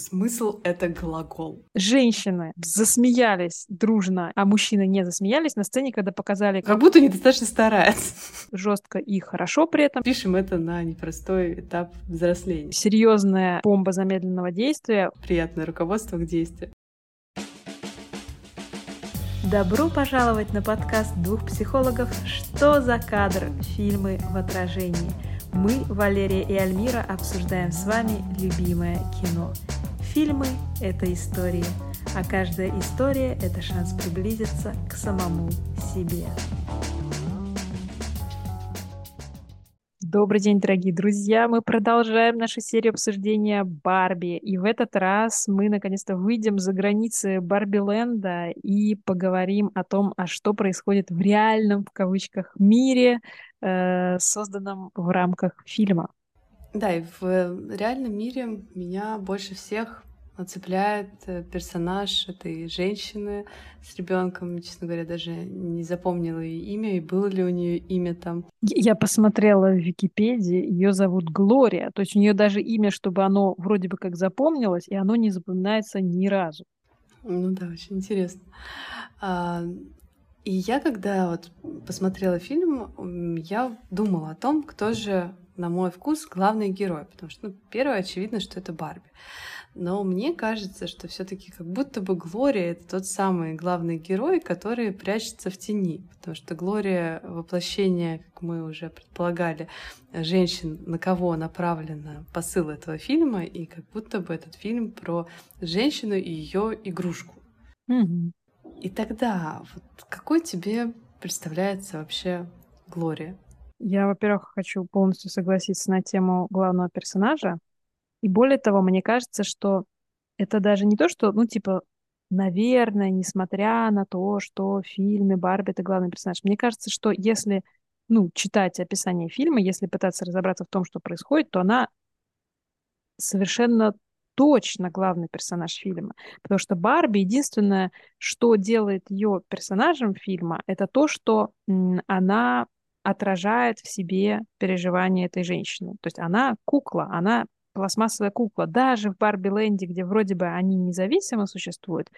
Смысл — это глагол. Женщины засмеялись дружно, а мужчины не засмеялись на сцене, когда показали... Как будто недостаточно стараются. Жестко и хорошо при этом. Пишем это на непростой этап взросления. Серьезная бомба замедленного действия. Приятное руководство к действию. Добро пожаловать на подкаст двух психологов «Что за кадр? Фильмы в отражении». Мы, Валерия и Альмира, обсуждаем с вами любимое кино. Фильмы — это истории, а каждая история — это шанс приблизиться к самому себе. Добрый день, дорогие друзья! Мы продолжаем нашу серию обсуждения Барби. И в этот раз мы наконец-то выйдем за границы Барби-ленда и поговорим о том, а что происходит в реальном, в кавычках, мире, э, созданном в рамках фильма. Да, и в реальном мире меня больше всех цепляет э, персонаж этой женщины с ребенком. Честно говоря, даже не запомнила ее имя, и было ли у нее имя там. Я посмотрела в Википедии, ее зовут Глория. То есть у нее даже имя, чтобы оно вроде бы как запомнилось, и оно не запоминается ни разу. Ну да, очень интересно. А, и я, когда вот посмотрела фильм, я думала о том, кто же, на мой вкус, главный герой. Потому что, ну, первое, очевидно, что это Барби. Но мне кажется, что все-таки как будто бы Глория это тот самый главный герой, который прячется в тени. Потому что Глория воплощение, как мы уже предполагали, женщин, на кого направлен посыл этого фильма, и как будто бы этот фильм про женщину и ее игрушку. Mm-hmm. И тогда, вот какой тебе представляется вообще Глория? Я, во-первых, хочу полностью согласиться на тему главного персонажа. И более того, мне кажется, что это даже не то, что, ну, типа, наверное, несмотря на то, что в фильме Барби это главный персонаж, мне кажется, что если, ну, читать описание фильма, если пытаться разобраться в том, что происходит, то она совершенно точно главный персонаж фильма. Потому что Барби единственное, что делает ее персонажем фильма, это то, что она отражает в себе переживания этой женщины. То есть она кукла, она пластмассовая кукла, даже в Барби-ленде, где вроде бы они независимо существуют,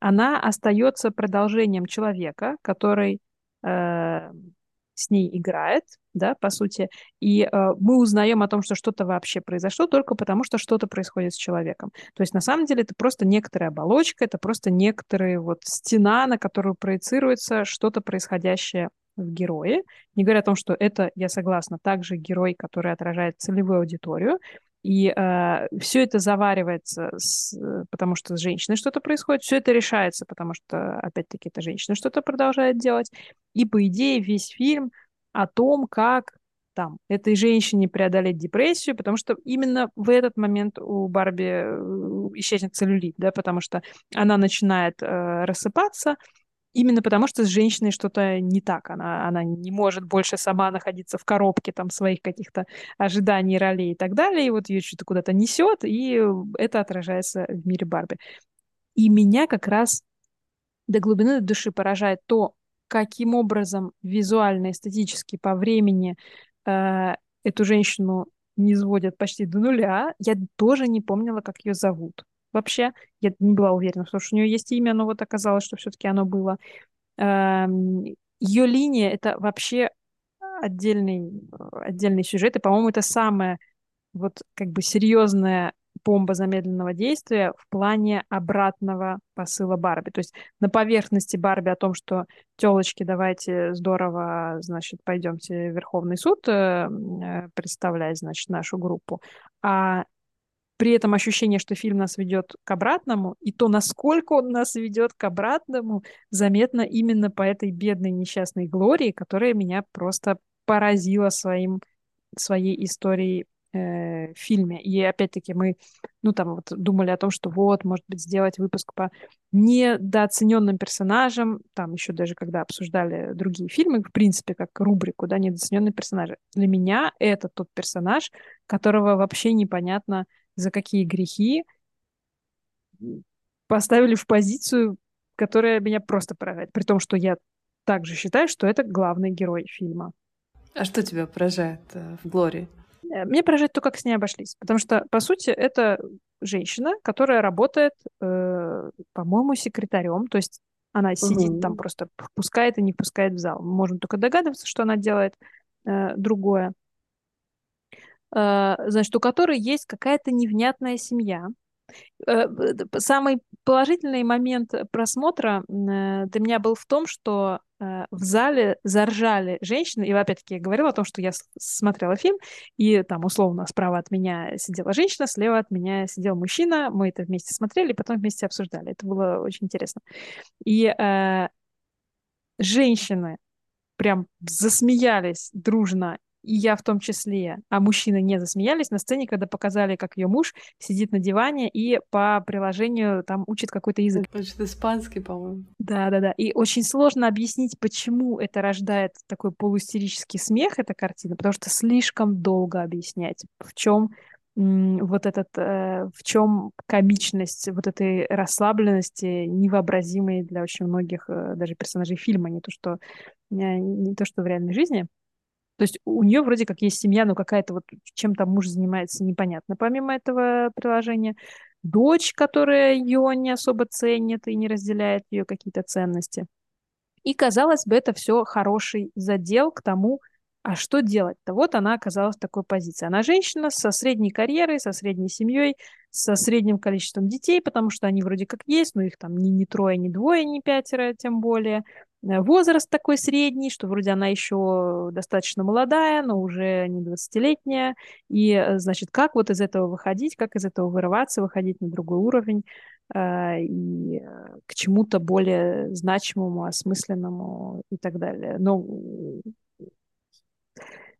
она остается продолжением человека, который э, с ней играет, да, по сути, и э, мы узнаем о том, что что-то вообще произошло только потому, что что-то происходит с человеком. То есть на самом деле это просто некоторая оболочка, это просто некоторая вот стена, на которую проецируется что-то происходящее в герое. Не говоря о том, что это, я согласна, также герой, который отражает целевую аудиторию, и э, все это заваривается, с, потому что с женщиной что-то происходит, все это решается, потому что, опять-таки, эта женщина что-то продолжает делать. И, по идее, весь фильм о том, как там этой женщине преодолеть депрессию, потому что именно в этот момент у Барби э, исчезнет целлюлит, да, потому что она начинает э, рассыпаться, именно потому что с женщиной что-то не так. Она, она не может больше сама находиться в коробке там своих каких-то ожиданий, ролей и так далее. И вот ее что-то куда-то несет, и это отражается в мире Барби. И меня как раз до глубины души поражает то, каким образом визуально, эстетически, по времени э, эту женщину не сводят почти до нуля. Я тоже не помнила, как ее зовут вообще. Я не была уверена, потому что у нее есть имя, но вот оказалось, что все-таки оно было. Эм, Ее линия — это вообще отдельный, отдельный сюжет, и, по-моему, это самое вот как бы серьезное бомба замедленного действия в плане обратного посыла Барби. То есть на поверхности Барби о том, что телочки, давайте здорово, значит, пойдемте в Верховный суд э, э представлять, значит, нашу группу. А при этом ощущение, что фильм нас ведет к обратному, и то, насколько он нас ведет к обратному, заметно именно по этой бедной несчастной Глории, которая меня просто поразила своим, своей историей э, в фильме. И опять-таки мы, ну там вот думали о том, что вот, может быть, сделать выпуск по недооцененным персонажам, там еще даже когда обсуждали другие фильмы, в принципе, как рубрику, да, недооцененные персонажи. Для меня это тот персонаж, которого вообще непонятно, за какие грехи поставили в позицию, которая меня просто поражает. При том, что я также считаю, что это главный герой фильма. А что тебя поражает э, в Глории? Э, мне поражает то, как с ней обошлись. Потому что, по сути, это женщина, которая работает, э, по-моему, секретарем. То есть она сидит угу. там просто, пускает и не пускает в зал. Мы можем только догадываться, что она делает э, другое. Э, значит, у которой есть какая-то невнятная семья, Э, самый положительный момент просмотра э, для меня был в том, что в зале заржали женщины, и опять-таки я говорила о том, что я смотрела фильм, и там условно справа от меня сидела женщина, слева от меня сидел мужчина, мы это вместе смотрели, потом вместе обсуждали. Это было очень интересно. И э, женщины прям засмеялись дружно и я в том числе, а мужчины не засмеялись на сцене, когда показали, как ее муж сидит на диване и по приложению там учит какой-то язык. Учит испанский, по-моему. Да-да-да. И очень сложно объяснить, почему это рождает такой полуистерический смех, эта картина, потому что слишком долго объяснять, в чем вот этот, э, в чем комичность вот этой расслабленности, невообразимой для очень многих э, даже персонажей фильма, не то что, э, не то, что в реальной жизни. То есть у нее вроде как есть семья, но какая-то вот чем там муж занимается, непонятно. Помимо этого приложения, дочь, которая ее не особо ценит и не разделяет ее какие-то ценности. И, казалось бы, это все хороший задел к тому, а что делать-то? Вот она оказалась в такой позиции. Она женщина со средней карьерой, со средней семьей, со средним количеством детей, потому что они вроде как есть, но их там ни, ни трое, ни двое, ни пятеро, тем более. Э, возраст такой средний, что вроде она еще достаточно молодая, но уже не 20-летняя. И, э, значит, как вот из этого выходить, как из этого вырываться, выходить на другой уровень э, и к чему-то более значимому, осмысленному и так далее. Но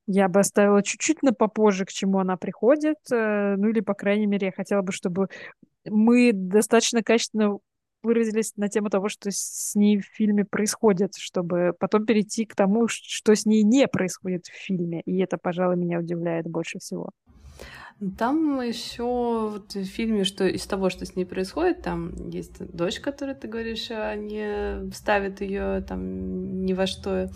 я бы оставила чуть-чуть на попозже, к чему она приходит. Ну или, по крайней мере, я хотела бы, чтобы мы достаточно качественно выразились на тему того, что с ней в фильме происходит, чтобы потом перейти к тому, что с ней не происходит в фильме. И это, пожалуй, меня удивляет больше всего. Там еще вот в фильме, что из того, что с ней происходит, там есть дочь, которая, ты говоришь, а, не ставит ее там ни во что.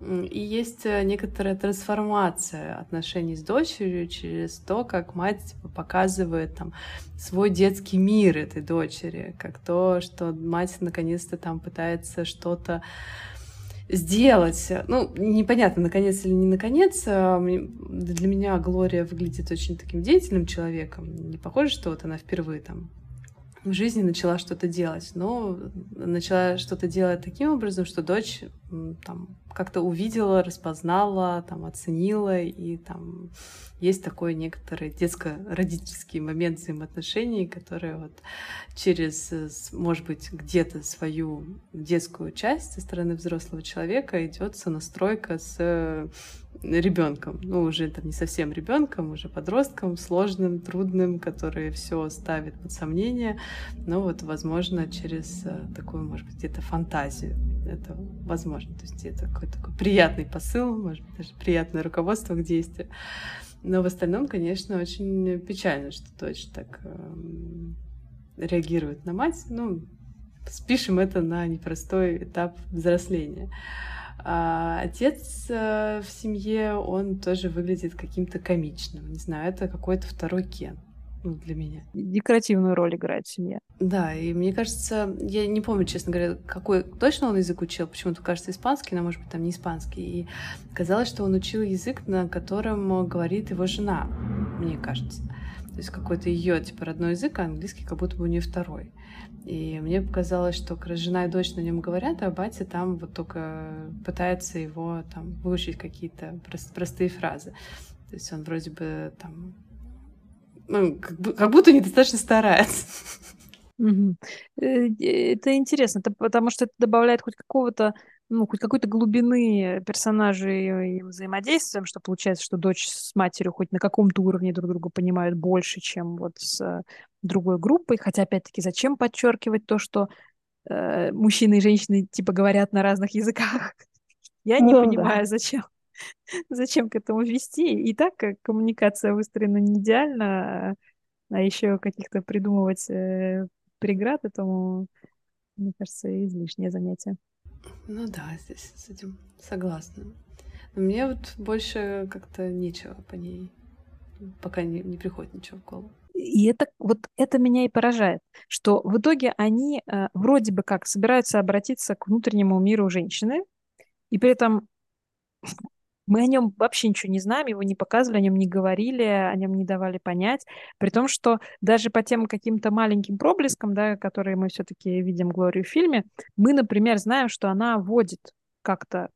И есть э, некоторая трансформация отношений с дочерью через то, как мать типа, показывает там свой детский мир этой дочери, как то, что мать наконец-то там пытается что-то сделать. Ну, непонятно, наконец или не наконец. А, для меня Глория выглядит очень таким деятельным человеком. Не похоже, что вот она впервые там в жизни начала что-то делать, но начала что-то делать таким образом, что дочь там как-то увидела, распознала, там оценила, и там есть такой некоторый детско-родительский момент взаимоотношений, который вот через, может быть, где-то свою детскую часть со стороны взрослого человека идет сонастройка с ребенком, ну уже там не совсем ребенком, уже подростком, сложным, трудным, который все ставит под сомнение, но вот возможно через э, такую, может быть, где-то фантазию. Это возможно, то есть это какой-то такой приятный посыл, может быть даже приятное руководство к действию, но в остальном, конечно, очень печально, что дочь так э, реагирует на мать, ну спишем это на непростой этап взросления. А отец э, в семье, он тоже выглядит каким-то комичным. Не знаю, это какой-то второй Кен ну, для меня. Декоративную роль играет в семье. Да, и мне кажется, я не помню, честно говоря, какой точно он язык учил, почему-то кажется испанский, но, может быть, там не испанский. И казалось, что он учил язык, на котором говорит его жена, мне кажется. То есть какой-то ее, типа, родной язык, а английский как будто бы у нее второй. И мне показалось, что как раз жена и дочь на нем говорят, а батя там вот только пытается его там выучить какие-то прост, простые фразы. То есть он вроде бы там ну, как, будто недостаточно старается. Угу. Это интересно, потому что это добавляет хоть какого-то ну, хоть какой-то глубины персонажей и взаимодействием, что получается, что дочь с матерью хоть на каком-то уровне друг друга понимают больше, чем вот с другой группой. Хотя, опять-таки, зачем подчеркивать то, что э, мужчины и женщины типа говорят на разных языках? Я не ну, понимаю, да. зачем. Зачем к этому вести? И так как коммуникация выстроена не идеально, а еще каких-то придумывать э, преград этому, мне кажется, излишнее занятие. Ну да, здесь с этим согласна. Но мне вот больше как-то нечего по ней пока не, не приходит ничего в голову. И это вот это меня и поражает, что в итоге они э, вроде бы как собираются обратиться к внутреннему миру женщины, и при этом мы о нем вообще ничего не знаем, его не показывали, о нем не говорили, о нем не давали понять. При том, что даже по тем каким-то маленьким проблескам, да, которые мы все-таки видим Глорию в фильме, мы, например, знаем, что она водит как-то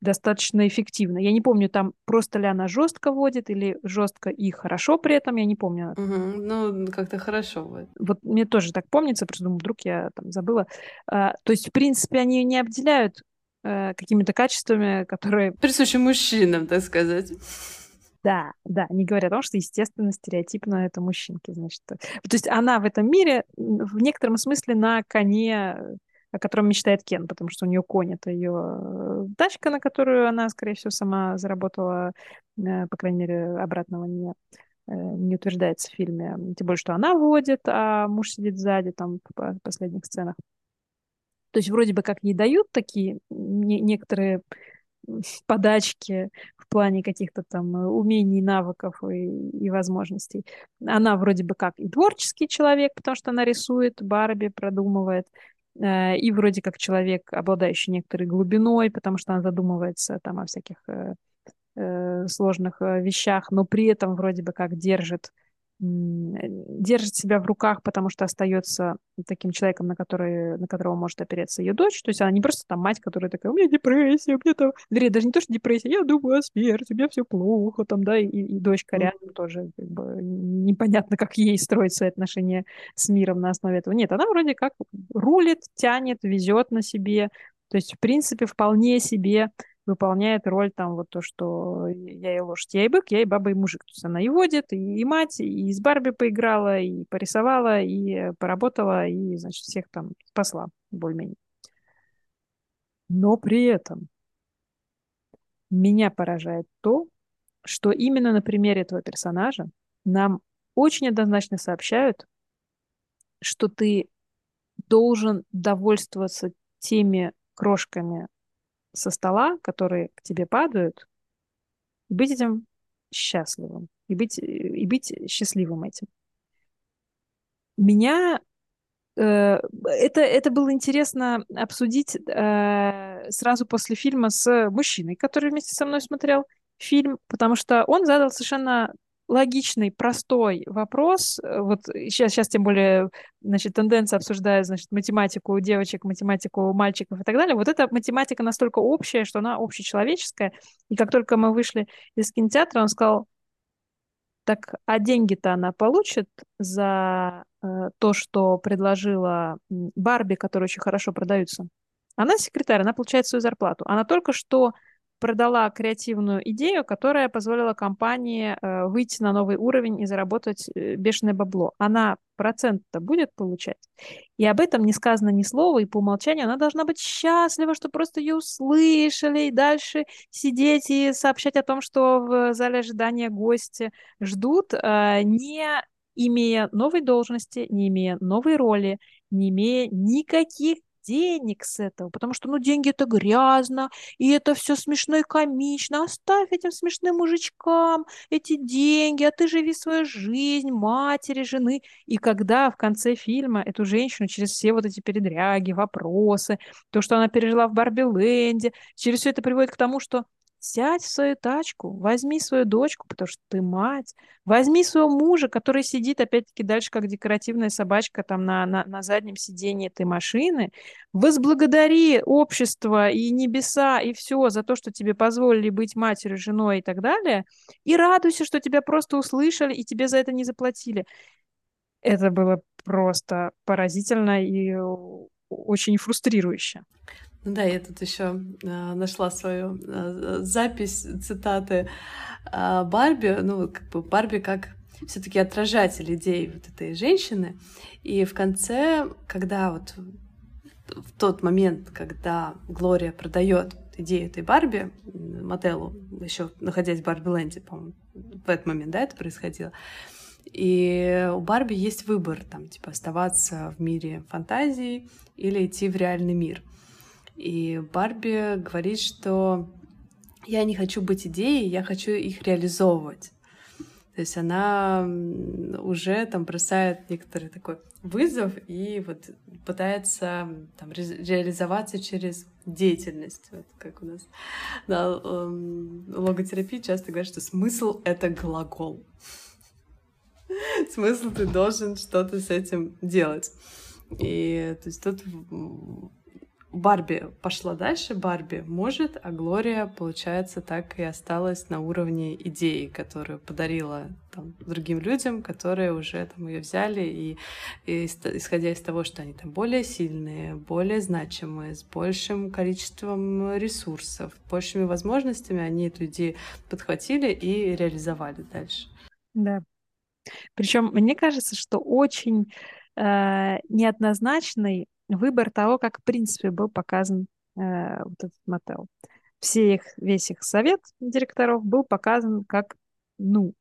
достаточно эффективно. Я не помню, там просто ли она жестко водит или жестко и хорошо при этом, я не помню. Угу. Ну, как-то хорошо вот. Вот мне тоже так помнится, просто думаю, вдруг я там забыла. А, то есть, в принципе, они не обделяют э, какими-то качествами, которые... Присущи мужчинам, так сказать. Да, да, не говоря о том, что, естественно, стереотипно это мужчинки, значит. То есть она в этом мире в некотором смысле на коне о котором мечтает Кен, потому что у нее конь — это ее э, тачка, на которую она, скорее всего, сама заработала, э, по крайней мере, обратного не, не утверждается в фильме. Тем более, что она водит, а муж сидит сзади, там, в последних сценах. То есть вроде бы как ей дают такие некоторые подачки в плане каких-то там умений, навыков и, и возможностей. Она вроде бы как и творческий человек, потому что она рисует, Барби продумывает, Э, и вроде как человек, обладающий некоторой глубиной, потому что она задумывается там о всяких э, э, сложных вещах, но при этом вроде бы как держит держит себя в руках, потому что остается таким человеком, на, который, на которого может опереться ее дочь. То есть она не просто там мать, которая такая, у меня депрессия, у меня там... Вернее, даже не то, что депрессия, я думаю о смерти, у меня все плохо, там, да, и, и дочка рядом тоже как бы, непонятно, как ей строить свои отношения с миром на основе этого. Нет, она вроде как рулит, тянет, везет на себе. То есть, в принципе, вполне себе выполняет роль там вот то, что я и лошадь, я и бык, я и баба, и мужик. То есть она и водит, и, и мать, и с Барби поиграла, и порисовала, и поработала, и, значит, всех там спасла более-менее. Но при этом меня поражает то, что именно на примере этого персонажа нам очень однозначно сообщают, что ты должен довольствоваться теми крошками со стола, которые к тебе падают, и быть этим счастливым, и быть, и быть счастливым этим. Меня э, это, это было интересно обсудить э, сразу после фильма с мужчиной, который вместе со мной смотрел фильм, потому что он задал совершенно логичный, простой вопрос. Э, вот сейчас, сейчас тем более, значит, тенденция обсуждает, значит, математику у девочек, математику у мальчиков и так далее. Вот эта математика настолько общая, что она общечеловеческая. И как только мы вышли из кинотеатра, он сказал, так, а деньги-то она получит за э, то, что предложила Барби, которые очень хорошо продаются? Она секретарь, она получает свою зарплату. Она только что продала креативную идею, которая позволила компании э, выйти на новый уровень и заработать э, бешеное бабло. Она процент-то будет получать. И об этом не сказано ни слова, и по умолчанию она должна быть счастлива, что просто ее услышали, и дальше сидеть и сообщать о том, что в зале ожидания гости ждут, э, не имея новой должности, не имея новой роли, не имея никаких денег с этого, потому что, ну, деньги это грязно, и это все смешно и комично. Оставь этим смешным мужичкам эти деньги, а ты живи свою жизнь, матери, жены. И когда в конце фильма эту женщину через все вот эти передряги, вопросы, то, что она пережила в Барби-ленде, через все это приводит к тому, что Сядь в свою тачку, возьми свою дочку, потому что ты мать, возьми своего мужа, который сидит, опять-таки, дальше как декоративная собачка там на, на, на заднем сиденье этой машины, возблагодари общество и небеса, и все за то, что тебе позволили быть матерью, женой и так далее, и радуйся, что тебя просто услышали и тебе за это не заплатили. Это было просто поразительно и очень фрустрирующе. Ну да, я тут еще э, нашла свою э, запись, цитаты э, Барби. Ну, как бы Барби как все-таки отражатель идей вот этой женщины. И в конце, когда вот в тот момент, когда Глория продает идею этой Барби Мотелу, еще находясь в Барби-ленде, по-моему, в этот момент, да, это происходило. И у Барби есть выбор, там, типа, оставаться в мире фантазии или идти в реальный мир — и Барби говорит, что я не хочу быть идеей, я хочу их реализовывать. То есть она уже там бросает некоторый такой вызов и вот пытается там реализоваться через деятельность. Вот как у нас на эм, логотерапии часто говорят, что смысл — это глагол. Смысл ты должен что-то с этим делать. И то есть тут Барби пошла дальше, Барби может, а Глория, получается, так и осталась на уровне идеи, которую подарила там, другим людям, которые уже там ее взяли, и, и исходя из того, что они там более сильные, более значимые, с большим количеством ресурсов, большими возможностями, они эту идею подхватили и реализовали дальше. Да. Причем мне кажется, что очень э, неоднозначный выбор того, как в принципе был показан э, вот этот мотел. Все их, весь их совет директоров был показан как, ну,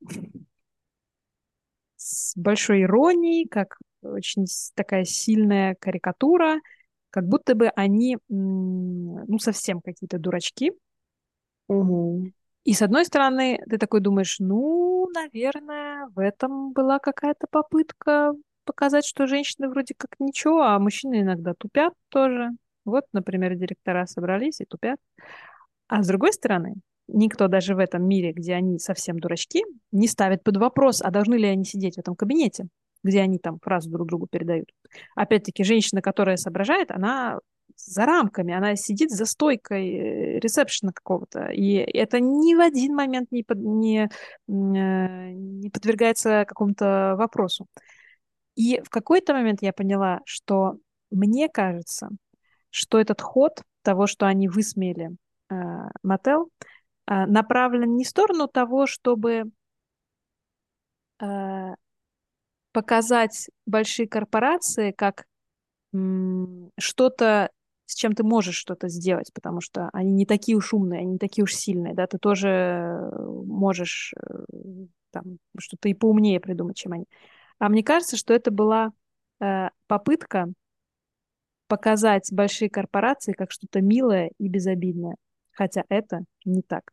с большой иронией, как очень такая сильная карикатура, как будто бы они, ну, совсем какие-то дурачки. Угу. И с одной стороны, ты такой думаешь, ну, наверное, в этом была какая-то попытка показать, что женщины вроде как ничего, а мужчины иногда тупят тоже. Вот, например, директора собрались и тупят. А с другой стороны, никто даже в этом мире, где они совсем дурачки, не ставит под вопрос, а должны ли они сидеть в этом кабинете, где они там фразу друг другу передают. Опять-таки, женщина, которая соображает, она за рамками, она сидит за стойкой э, ресепшена какого-то, и это ни в один момент не, под, не, э, не подвергается какому-то вопросу. И в какой-то момент я поняла, что мне кажется, что этот ход того, что они высмеяли э, мотел, э, направлен не в сторону того, чтобы э, показать большие корпорации как что-то, с чем ты можешь что-то сделать, потому что они не такие уж умные, они не такие уж сильные, да, ты тоже можешь э, там что-то и поумнее придумать, чем они. А мне кажется, что это была э, попытка показать большие корпорации как что-то милое и безобидное, хотя это не так.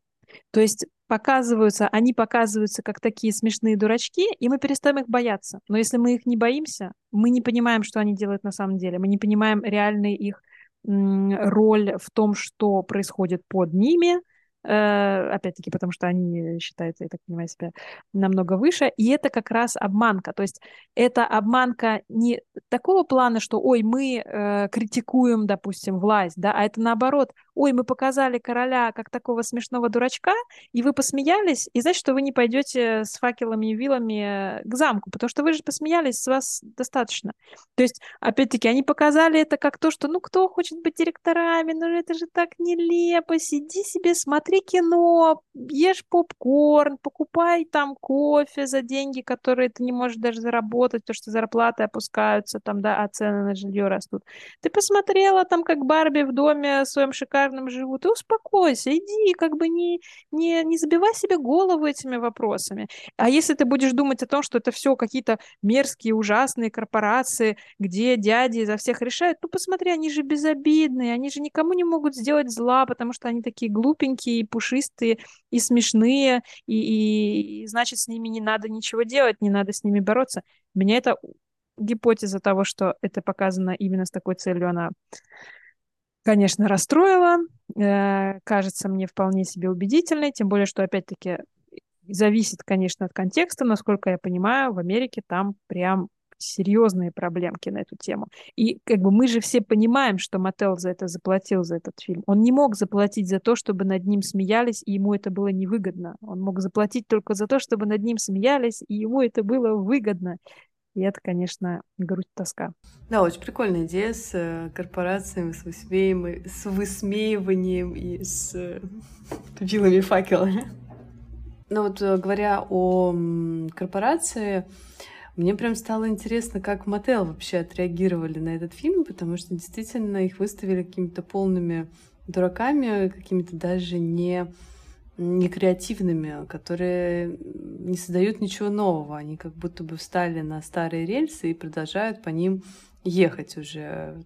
То есть показываются, они показываются как такие смешные дурачки, и мы перестаем их бояться. Но если мы их не боимся, мы не понимаем, что они делают на самом деле, мы не понимаем реальный их роль в том, что происходит под ними, опять-таки, потому что они считаются, я так понимаю, себя намного выше, и это как раз обманка, то есть это обманка не такого плана, что, ой, мы э, критикуем, допустим, власть, да, а это наоборот, ой, мы показали короля как такого смешного дурачка, и вы посмеялись, и значит, что вы не пойдете с факелами и вилами к замку, потому что вы же посмеялись, с вас достаточно. То есть, опять-таки, они показали это как то, что, ну, кто хочет быть директорами, ну, это же так нелепо, сиди себе, смотри смотри кино, ешь попкорн, покупай там кофе за деньги, которые ты не можешь даже заработать, то что зарплаты опускаются там, да, а цены на жилье растут. Ты посмотрела там, как Барби в доме своем шикарном живут, и успокойся, иди, как бы не, не, не забивай себе голову этими вопросами. А если ты будешь думать о том, что это все какие-то мерзкие, ужасные корпорации, где дяди за всех решают, ну посмотри, они же безобидные, они же никому не могут сделать зла, потому что они такие глупенькие и пушистые, и смешные, и, и, и значит, с ними не надо ничего делать, не надо с ними бороться. Меня это гипотеза того, что это показано именно с такой целью, она, конечно, расстроила, э, кажется мне вполне себе убедительной, тем более, что, опять-таки, зависит, конечно, от контекста, насколько я понимаю, в Америке там прям серьезные проблемки на эту тему. И как бы мы же все понимаем, что Мотел за это заплатил, за этот фильм. Он не мог заплатить за то, чтобы над ним смеялись, и ему это было невыгодно. Он мог заплатить только за то, чтобы над ним смеялись, и ему это было выгодно. И это, конечно, грудь тоска. Да, очень прикольная идея с э, корпорациями, с, высмеиванием, с высмеиванием и с э, вилами факелами. Но вот э, говоря о корпорации, мне прям стало интересно, как Мотел вообще отреагировали на этот фильм, потому что действительно их выставили какими-то полными дураками, какими-то даже не, не креативными, которые не создают ничего нового. Они как будто бы встали на старые рельсы и продолжают по ним ехать уже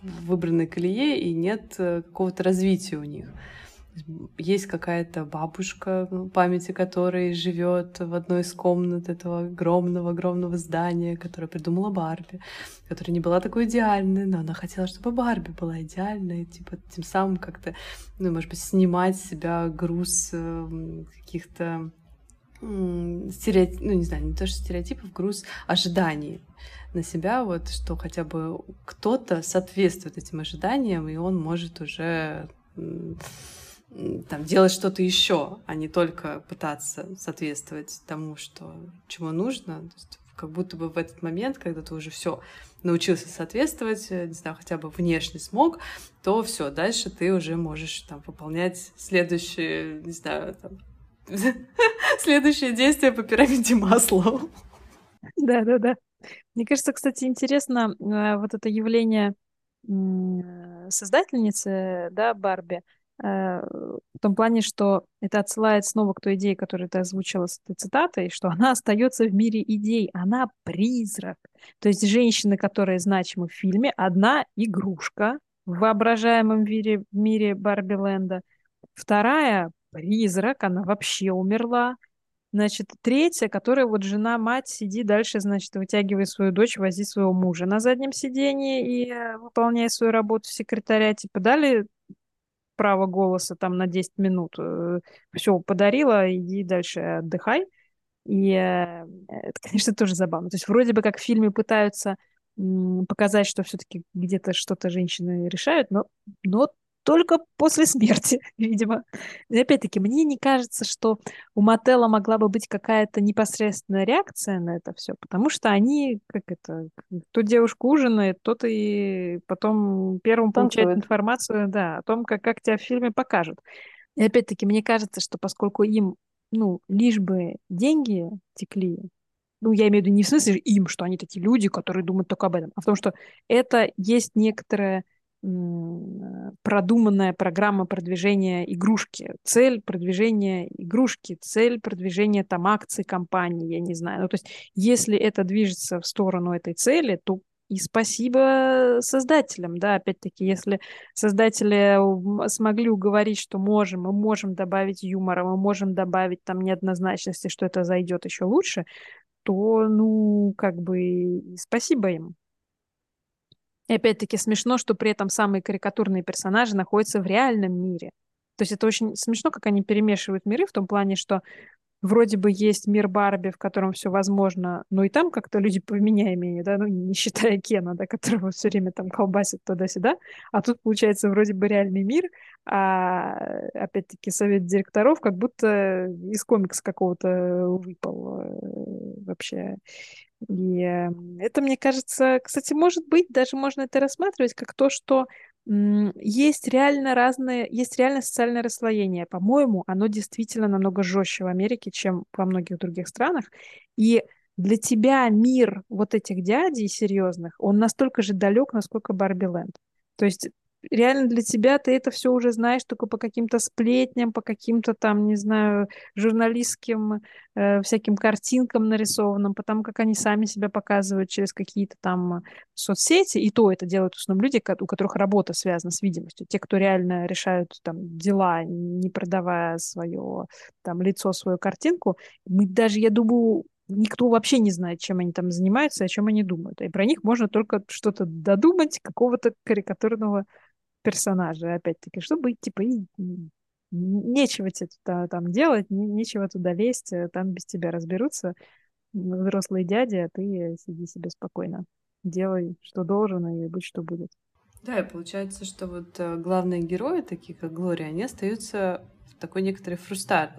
в выбранной колее, и нет э, какого-то развития у них. Есть какая-то бабушка, в памяти которой живет в одной из комнат этого огромного-огромного здания, которая придумала Барби, которая не была такой идеальной, но она хотела, чтобы Барби была идеальной, типа тем самым как-то, ну, может быть, снимать с себя груз э, каких-то стереотип, ну не знаю, не то что стереотипов, груз ожиданий на себя, вот что хотя бы кто-то соответствует этим ожиданиям, и он может уже там, делать что-то еще, а не только пытаться соответствовать тому, что, чему нужно. То есть, как будто бы в этот момент, когда ты уже все научился соответствовать, э, не знаю, хотя бы внешне смог, то все, дальше ты уже можешь там выполнять следующие, не знаю, там, следующее действие по пирамиде масла. Да, да, да. Мне кажется, кстати, интересно э, вот это явление создательницы, да, Барби, в том плане, что это отсылает снова к той идее, которую ты озвучила с этой цитатой, что она остается в мире идей, она призрак. То есть женщины, которые значимы в фильме, одна игрушка в воображаемом мире, мире Барби Ленда, вторая призрак, она вообще умерла, Значит, третья, которая вот жена-мать сидит дальше, значит, вытягивает свою дочь, возит своего мужа на заднем сидении и э, выполняет свою работу секретаря. Типа дали право голоса там на 10 минут. Э, Все, подарила, иди дальше отдыхай. И э, это, конечно, тоже забавно. То есть вроде бы как в фильме пытаются показать, что все-таки где-то что-то женщины решают, но, но только после смерти, видимо. И опять-таки, мне не кажется, что у Мателла могла бы быть какая-то непосредственная реакция на это все, потому что они, как это, то девушка ужинает, тот и потом первым получает информацию, да, о том, как, как тебя в фильме покажут. И опять-таки, мне кажется, что поскольку им, ну, лишь бы деньги текли, ну, я имею в виду не в смысле им, что они такие люди, которые думают только об этом, а в том, что это есть некоторая продуманная программа продвижения игрушки, цель продвижения игрушки, цель продвижения там акций компании, я не знаю. Ну, то есть, если это движется в сторону этой цели, то и спасибо создателям, да, опять-таки, если создатели смогли уговорить, что можем, мы можем добавить юмора, мы можем добавить там неоднозначности, что это зайдет еще лучше, то, ну, как бы, спасибо им. И опять-таки смешно, что при этом самые карикатурные персонажи находятся в реальном мире. То есть это очень смешно, как они перемешивают миры в том плане, что вроде бы есть мир Барби, в котором все возможно, но и там как-то люди поменяемые, да, ну, не считая Кена, да, которого все время там колбасит туда-сюда, а тут, получается, вроде бы реальный мир, а опять-таки совет директоров как будто из комикса какого-то выпал э, вообще. И это, мне кажется, кстати, может быть, даже можно это рассматривать как то, что есть реально разные, есть реально социальное расслоение. По-моему, оно действительно намного жестче в Америке, чем во многих других странах. И для тебя мир вот этих дядей серьезных, он настолько же далек, насколько Барби Ленд. То есть реально для тебя ты это все уже знаешь только по каким-то сплетням, по каким-то там, не знаю, журналистским э, всяким картинкам нарисованным, потому как они сами себя показывают через какие-то там соцсети, и то это делают в основном люди, у которых работа связана с видимостью. Те, кто реально решают там дела, не продавая свое там лицо, свою картинку, мы даже, я думаю, никто вообще не знает, чем они там занимаются, о чем они думают. И про них можно только что-то додумать, какого-то карикатурного персонажа, опять-таки, чтобы, типа, нечего тебе там делать, нечего туда лезть, э, там без тебя разберутся взрослые дяди, а ты сиди себе спокойно. Делай, что должен, и будь, что будет. Да, и получается, что вот э, главные герои, такие как Глория, они остаются в такой некоторой фрустра...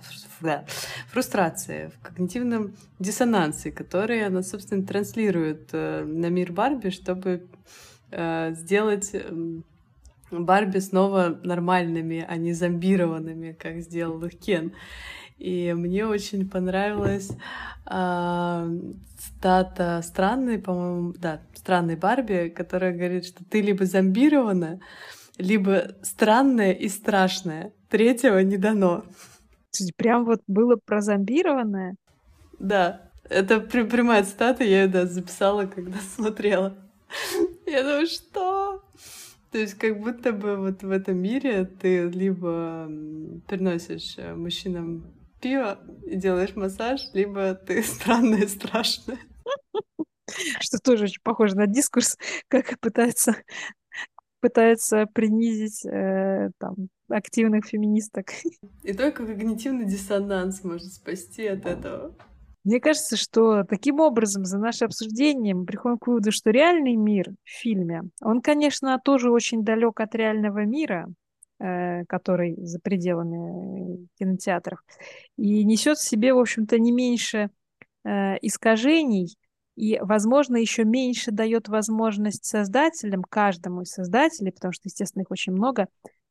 фрустрации, в когнитивном диссонансе, который она, собственно, транслирует э, на мир Барби, чтобы сделать Барби снова нормальными, а не зомбированными, как сделал их Кен. И мне очень понравилась э, стата странной, по-моему, да, странной Барби, которая говорит, что ты либо зомбирована, либо странная и страшная. Третьего не дано. Прям вот было прозомбированное? Да, это прямая цитата, я ее да, записала, когда смотрела. Я думаю, что? То есть как будто бы вот в этом мире ты либо приносишь э, мужчинам пиво и делаешь массаж, либо ты странная и страшная. Что тоже очень похоже на дискурс, как пытается пытается принизить э, там, активных феминисток. И только когнитивный диссонанс может спасти от этого. Мне кажется, что таким образом за наше обсуждение мы приходим к выводу, что реальный мир в фильме, он, конечно, тоже очень далек от реального мира, э, который за пределами кинотеатров, и несет в себе, в общем-то, не меньше э, искажений, и, возможно, еще меньше дает возможность создателям, каждому из создателей, потому что, естественно, их очень много,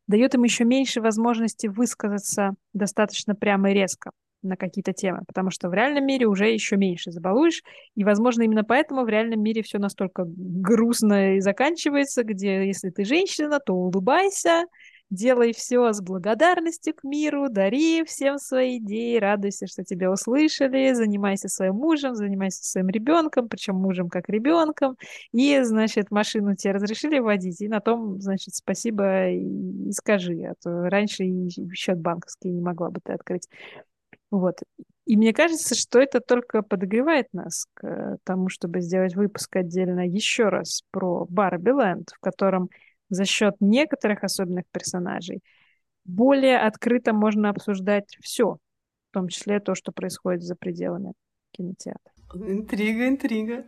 дает им еще меньше возможности высказаться достаточно прямо и резко на какие-то темы, потому что в реальном мире уже еще меньше забалуешь, и, возможно, именно поэтому в реальном мире все настолько грустно и заканчивается, где если ты женщина, то улыбайся, делай все с благодарностью к миру, дари всем свои идеи, радуйся, что тебя услышали, занимайся своим мужем, занимайся своим ребенком, причем мужем как ребенком, и, значит, машину тебе разрешили водить, и на том, значит, спасибо и, скажи, а то раньше и счет банковский не могла бы ты открыть. Вот. И мне кажется, что это только подогревает нас к тому, чтобы сделать выпуск отдельно еще раз про Барби Ленд, в котором за счет некоторых особенных персонажей более открыто можно обсуждать все, в том числе то, что происходит за пределами кинотеатра. Интрига, интрига.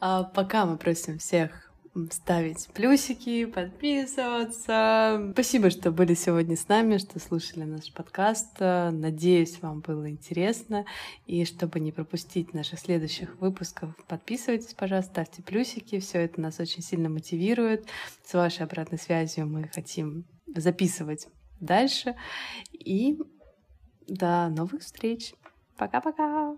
А пока мы просим всех ставить плюсики, подписываться. Спасибо, что были сегодня с нами, что слушали наш подкаст. Надеюсь, вам было интересно. И чтобы не пропустить наших следующих выпусков, подписывайтесь, пожалуйста, ставьте плюсики. Все это нас очень сильно мотивирует. С вашей обратной связью мы хотим записывать дальше. И до новых встреч. Пока-пока.